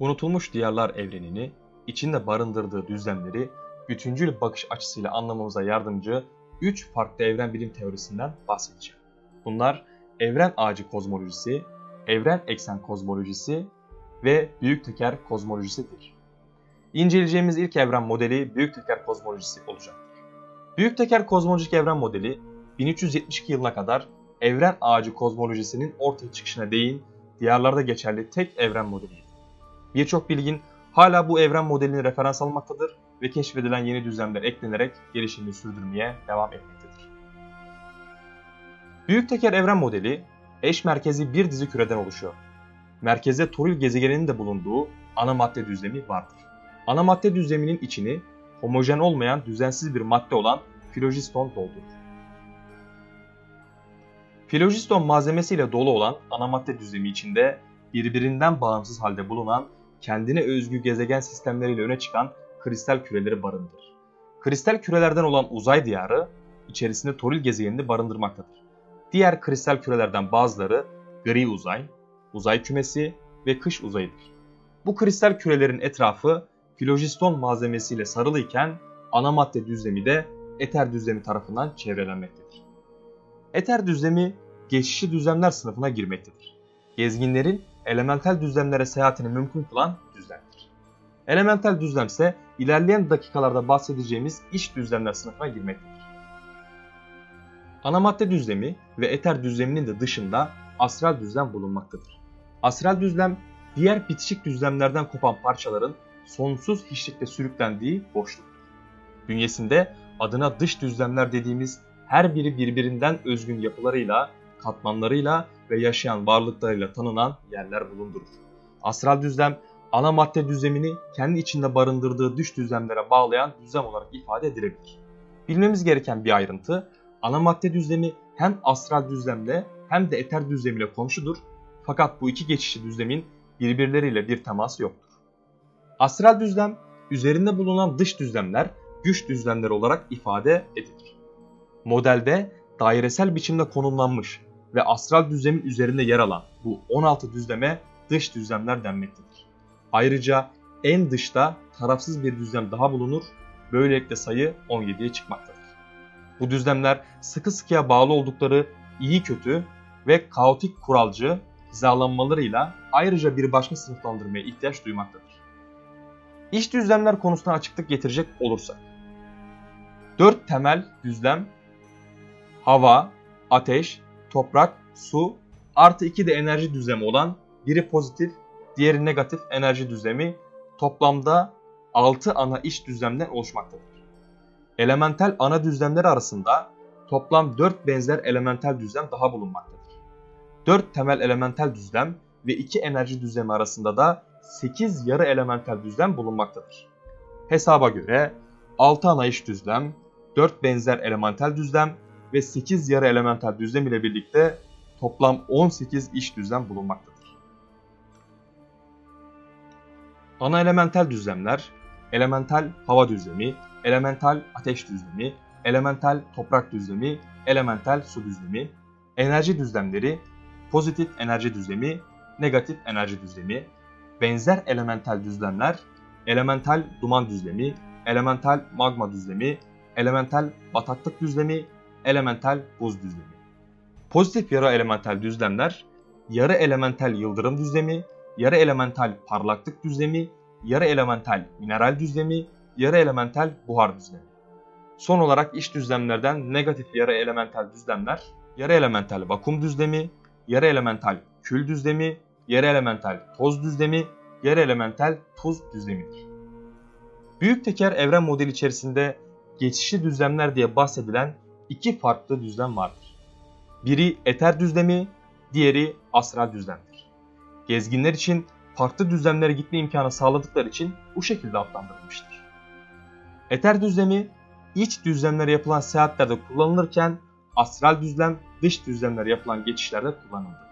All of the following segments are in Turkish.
Unutulmuş diyarlar evrenini, içinde barındırdığı düzlemleri bütüncül bakış açısıyla anlamamıza yardımcı 3 farklı evren bilim teorisinden bahsedeceğim. Bunlar evren ağacı kozmolojisi, evren eksen kozmolojisi ve büyük teker kozmolojisidir. İnceleyeceğimiz ilk evren modeli büyük teker kozmolojisi olacaktır. Büyük teker kozmolojik evren modeli 1372 yılına kadar evren ağacı kozmolojisinin ortaya çıkışına değin diyarlarda geçerli tek evren modeliydi. Birçok bilgin hala bu evren modelini referans almaktadır ve keşfedilen yeni düzlemler eklenerek gelişimini sürdürmeye devam etmektedir. Büyük teker evren modeli eş merkezi bir dizi küreden oluşuyor. Merkezde Toril gezegeninin de bulunduğu ana madde düzlemi vardır. Ana madde düzleminin içini homojen olmayan düzensiz bir madde olan filojiston doldurur. Filojiston malzemesiyle dolu olan ana madde düzlemi içinde birbirinden bağımsız halde bulunan kendine özgü gezegen sistemleriyle öne çıkan kristal küreleri barındırır. Kristal kürelerden olan uzay diyarı içerisinde Toril gezegenini barındırmaktadır. Diğer kristal kürelerden bazıları gri uzay, uzay kümesi ve kış uzayıdır. Bu kristal kürelerin etrafı filojiston malzemesiyle sarılıyken ana madde düzlemi de eter düzlemi tarafından çevrelenmektedir. Eter düzlemi geçişi düzlemler sınıfına girmektedir. Gezginlerin elementel düzlemlere seyahatini mümkün kılan düzlemdir. Elementel düzlem ise ilerleyen dakikalarda bahsedeceğimiz iş düzlemler sınıfına girmektedir. Ana madde düzlemi ve eter düzleminin de dışında astral düzlem bulunmaktadır. Astral düzlem diğer bitişik düzlemlerden kopan parçaların sonsuz hiçlikte sürüklendiği boşluktur. Bünyesinde adına dış düzlemler dediğimiz her biri birbirinden özgün yapılarıyla, katmanlarıyla ve yaşayan varlıklarıyla tanınan yerler bulundurur. Astral düzlem ana madde düzlemini kendi içinde barındırdığı dış düzlemlere bağlayan düzlem olarak ifade edilebilir. Bilmemiz gereken bir ayrıntı, ana madde düzlemi hem astral düzlemle hem de eter düzlemiyle komşudur fakat bu iki geçişli düzlemin birbirleriyle bir teması yoktur. Astral düzlem, üzerinde bulunan dış düzlemler güç düzlemleri olarak ifade edilir. Modelde dairesel biçimde konumlanmış ve astral düzlemin üzerinde yer alan bu 16 düzleme dış düzlemler denmektedir. Ayrıca en dışta tarafsız bir düzlem daha bulunur, böylelikle sayı 17'ye çıkmaktadır. Bu düzlemler sıkı sıkıya bağlı oldukları iyi kötü ve kaotik kuralcı hizalanmalarıyla ayrıca bir başka sınıflandırmaya ihtiyaç duymaktadır. İç düzlemler konusuna açıklık getirecek olursak. Dört temel düzlem hava, ateş, toprak, su artı iki de enerji düzlemi olan biri pozitif, diğeri negatif enerji düzlemi toplamda 6 ana iç düzlemden oluşmaktadır. Elementel ana düzlemler arasında toplam 4 benzer elementel düzlem daha bulunmaktadır. 4 temel elementel düzlem ve 2 enerji düzlemi arasında da 8 yarı elementel düzlem bulunmaktadır. Hesaba göre 6 ana iç düzlem, 4 benzer elementel düzlem ve 8 yarı elementel düzlem ile birlikte toplam 18 iç düzlem bulunmaktadır. Ana elementel düzlemler, elementel hava düzlemi, elementel ateş düzlemi, elementel toprak düzlemi, elementel su düzlemi, enerji düzlemleri, pozitif enerji düzlemi, negatif enerji düzlemi, benzer elementel düzlemler, elementel duman düzlemi, elementel magma düzlemi, elementel bataklık düzlemi, elementel buz düzlemi. Pozitif yarı elementel düzlemler, yarı elementel yıldırım düzlemi, yarı elementel parlaklık düzlemi, yarı elementel mineral düzlemi, yarı elementel buhar düzlemi. Son olarak iç düzlemlerden negatif yarı elementel düzlemler, yarı elementel vakum düzlemi, yarı elementel kül düzlemi, yarı elementel toz düzlemi, yarı elementel tuz düzlemidir. Büyük teker evren modeli içerisinde geçişli düzlemler diye bahsedilen iki farklı düzlem vardır. Biri eter düzlemi, diğeri astral düzlemdir. Gezginler için farklı düzlemlere gitme imkanı sağladıkları için bu şekilde adlandırılmıştır. Eter düzlemi iç düzlemlere yapılan seyahatlerde kullanılırken astral düzlem dış düzlemlere yapılan geçişlerde kullanıldı.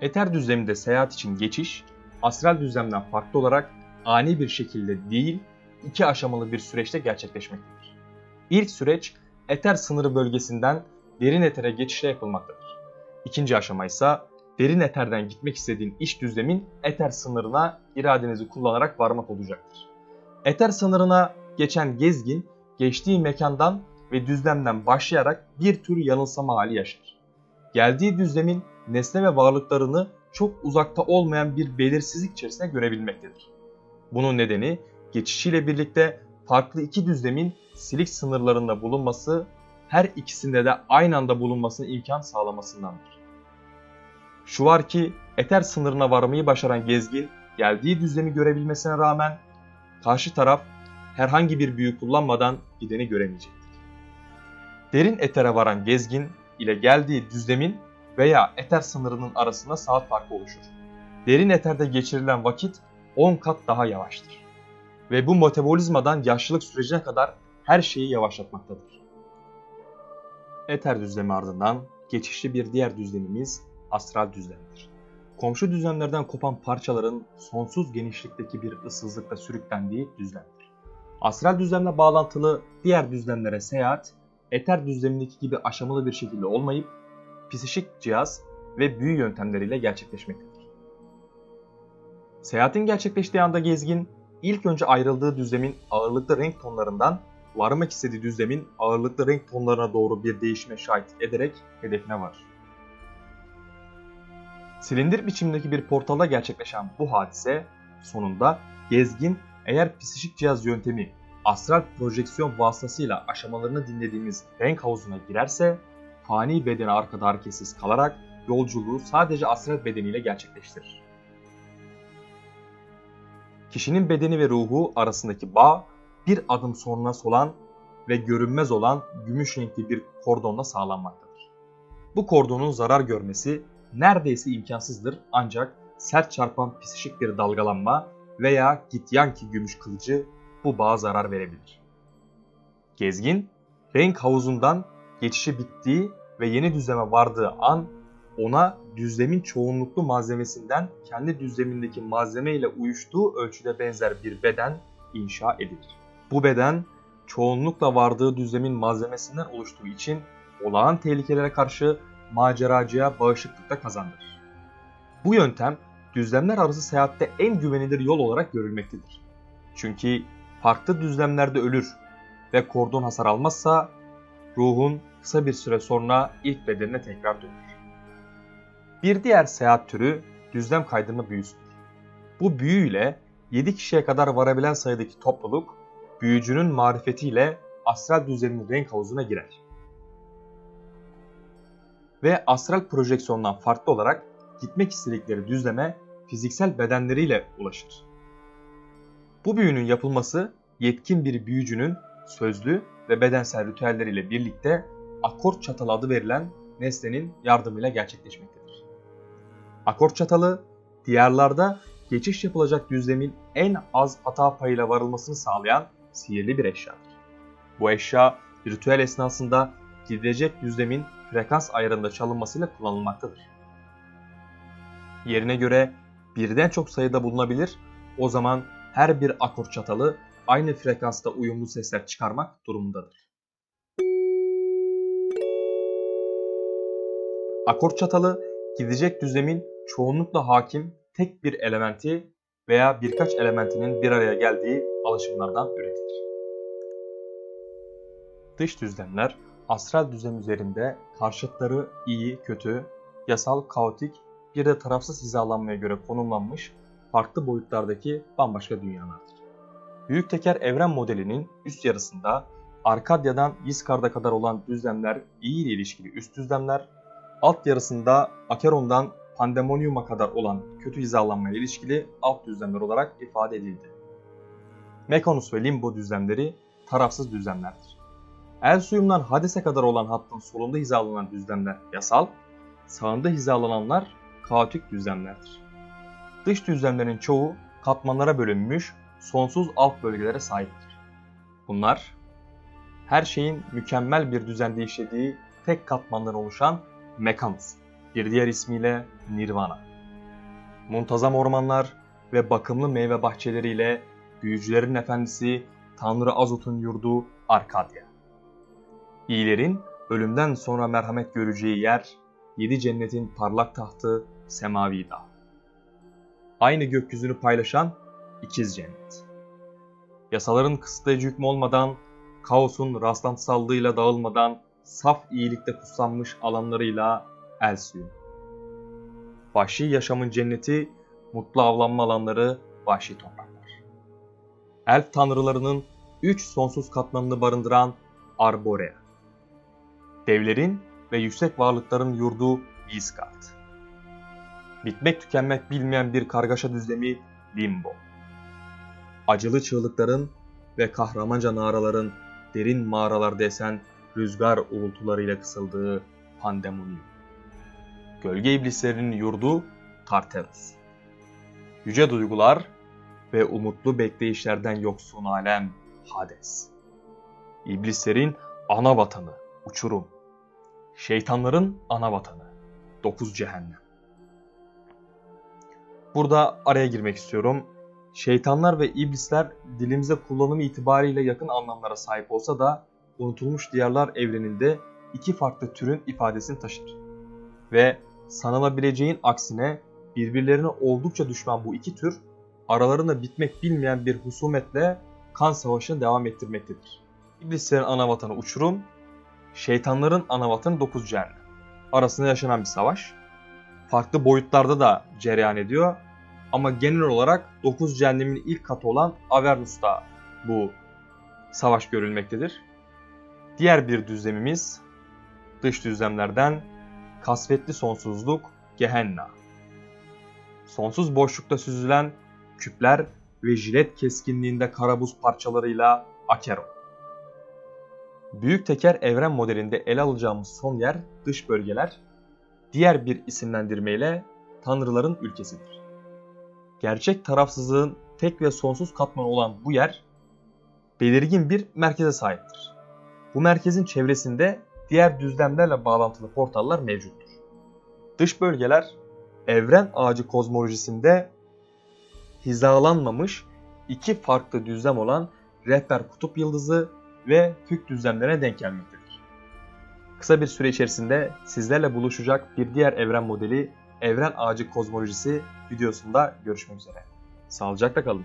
Eter düzleminde seyahat için geçiş, astral düzlemden farklı olarak ani bir şekilde değil, iki aşamalı bir süreçte gerçekleşmektedir. İlk süreç eter sınırı bölgesinden derin etere geçişle yapılmaktadır. İkinci aşama ise derin eterden gitmek istediğin iş düzlemin eter sınırına iradenizi kullanarak varmak olacaktır. Eter sınırına geçen gezgin geçtiği mekandan ve düzlemden başlayarak bir tür yanılsama hali yaşar. Geldiği düzlemin nesne ve varlıklarını çok uzakta olmayan bir belirsizlik içerisinde görebilmektedir. Bunun nedeni geçişiyle birlikte farklı iki düzlemin silik sınırlarında bulunması her ikisinde de aynı anda bulunmasına imkan sağlamasındandır. Şu var ki eter sınırına varmayı başaran gezgin geldiği düzlemi görebilmesine rağmen karşı taraf herhangi bir büyü kullanmadan gideni göremeyecektir. Derin etere varan gezgin ile geldiği düzlemin veya eter sınırının arasında saat farkı oluşur. Derin eterde geçirilen vakit 10 kat daha yavaştır. Ve bu metabolizmadan yaşlılık sürecine kadar her şeyi yavaşlatmaktadır. Eter düzlemi ardından geçişli bir diğer düzlemimiz astral düzlemdir. Komşu düzlemlerden kopan parçaların sonsuz genişlikteki bir ıssızlıkla sürüklendiği düzlemdir. Astral düzlemle bağlantılı diğer düzlemlere seyahat, eter düzlemindeki gibi aşamalı bir şekilde olmayıp psişik cihaz ve büyü yöntemleriyle gerçekleşmektedir. Seyahatin gerçekleştiği anda gezgin ilk önce ayrıldığı düzlemin ağırlıklı renk tonlarından varmak istediği düzlemin ağırlıklı renk tonlarına doğru bir değişime şahit ederek hedefine varır. Silindir biçimindeki bir portalda gerçekleşen bu hadise sonunda gezgin eğer psişik cihaz yöntemi astral projeksiyon vasıtasıyla aşamalarını dinlediğimiz renk havuzuna girerse fani bedeni arkada hareketsiz kalarak yolculuğu sadece astral bedeniyle gerçekleştirir. Kişinin bedeni ve ruhu arasındaki bağ bir adım sonra solan ve görünmez olan gümüş renkli bir kordonla sağlanmaktadır. Bu kordonun zarar görmesi neredeyse imkansızdır ancak sert çarpan psişik bir dalgalanma veya gityanki gümüş kılıcı bu bağa zarar verebilir. Gezgin, renk havuzundan geçişi bittiği ve yeni düzleme vardığı an ona düzlemin çoğunluklu malzemesinden kendi düzlemindeki malzeme ile uyuştuğu ölçüde benzer bir beden inşa edilir. Bu beden çoğunlukla vardığı düzlemin malzemesinden oluştuğu için olağan tehlikelere karşı maceracıya bağışıklıkta kazandırır. Bu yöntem düzlemler arası seyahatte en güvenilir yol olarak görülmektedir. Çünkü farklı düzlemlerde ölür ve kordon hasar almazsa ruhun kısa bir süre sonra ilk bedenine tekrar dönür. Bir diğer seyahat türü düzlem kaydırma büyüsüdür. Bu büyü ile 7 kişiye kadar varabilen sayıdaki topluluk büyücünün marifetiyle astral düzlemin renk havuzuna girer. Ve astral projeksiyondan farklı olarak gitmek istedikleri düzleme fiziksel bedenleriyle ulaşır. Bu büyünün yapılması yetkin bir büyücünün sözlü ve bedensel ritüelleriyle birlikte akort çatalı adı verilen nesnenin yardımıyla gerçekleşmektedir. Akort çatalı, diyarlarda geçiş yapılacak düzlemin en az hata payıyla varılmasını sağlayan sihirli bir eşyadır. Bu eşya ritüel esnasında gidecek düzlemin frekans ayarında çalınmasıyla kullanılmaktadır. Yerine göre birden çok sayıda bulunabilir, o zaman her bir akort çatalı aynı frekansta uyumlu sesler çıkarmak durumundadır. Akort çatalı gidecek düzlemin çoğunlukla hakim tek bir elementi veya birkaç elementinin bir araya geldiği alışımlardan üretilir. Dış düzlemler astral düzlem üzerinde karşıtları iyi, kötü, yasal, kaotik bir de tarafsız hizalanmaya göre konumlanmış farklı boyutlardaki bambaşka dünyalardır. Büyük teker evren modelinin üst yarısında Arkadya'dan Yiskar'da kadar olan düzlemler iyi ile ilişkili üst düzlemler, alt yarısında Acheron'dan Pandemonium'a kadar olan kötü hizalanmaya ilişkili alt düzlemler olarak ifade edildi. Mekanus ve Limbo düzlemleri tarafsız düzlemlerdir. El suyumdan Hades'e kadar olan hattın solunda hizalanan düzlemler yasal, sağında hizalananlar kaotik düzlemlerdir. Dış düzlemlerin çoğu katmanlara bölünmüş sonsuz alt bölgelere sahiptir. Bunlar her şeyin mükemmel bir düzende işlediği tek katmandan oluşan Mekanus, bir diğer ismiyle Nirvana. Muntazam ormanlar ve bakımlı meyve bahçeleriyle büyücülerin efendisi Tanrı Azot'un yurdu Arkadya. İyilerin ölümden sonra merhamet göreceği yer, yedi cennetin parlak tahtı, semavi dağ. Aynı gökyüzünü paylaşan ikiz cennet. Yasaların kısıtlayıcı hükmü olmadan, kaosun rastlantısallığıyla dağılmadan, saf iyilikte kutsanmış alanlarıyla el suyu. Vahşi yaşamın cenneti, mutlu avlanma alanları, vahşi topraklar. Elf tanrılarının üç sonsuz katmanını barındıran Arborea. Devlerin ve yüksek varlıkların yurdu Isgard. Bitmek tükenmek bilmeyen bir kargaşa düzlemi Limbo. Acılı çığlıkların ve kahramanca naraların derin mağaralarda esen rüzgar uğultularıyla kısıldığı Pandemonium. Gölge iblislerinin yurdu Tartarus. Yüce duygular ve umutlu bekleyişlerden yoksun alem Hades. İblislerin ana vatanı, uçurum. Şeytanların ana vatanı, dokuz cehennem. Burada araya girmek istiyorum. Şeytanlar ve iblisler dilimize kullanımı itibariyle yakın anlamlara sahip olsa da unutulmuş diyarlar evreninde iki farklı türün ifadesini taşır. Ve sanılabileceğin aksine birbirlerine oldukça düşman bu iki tür aralarında bitmek bilmeyen bir husumetle kan savaşını devam ettirmektedir. İblislerin ana vatanı uçurum, şeytanların ana vatanı dokuz cehennem. Arasında yaşanan bir savaş. Farklı boyutlarda da cereyan ediyor. Ama genel olarak dokuz cehennemin ilk katı olan Avernus'ta bu savaş görülmektedir. Diğer bir düzlemimiz dış düzlemlerden kasvetli sonsuzluk Gehenna. Sonsuz boşlukta süzülen küpler ve jilet keskinliğinde kara buz parçalarıyla Akeron. Büyük teker evren modelinde ele alacağımız son yer dış bölgeler, diğer bir isimlendirmeyle tanrıların ülkesidir. Gerçek tarafsızlığın tek ve sonsuz katmanı olan bu yer, belirgin bir merkeze sahiptir. Bu merkezin çevresinde diğer düzlemlerle bağlantılı portallar mevcuttur. Dış bölgeler, evren ağacı kozmolojisinde hizalanmamış iki farklı düzlem olan rehber kutup yıldızı ve kök düzlemlerine denk gelmektedir. Kısa bir süre içerisinde sizlerle buluşacak bir diğer evren modeli Evren Ağacı Kozmolojisi videosunda görüşmek üzere. Sağlıcakla kalın.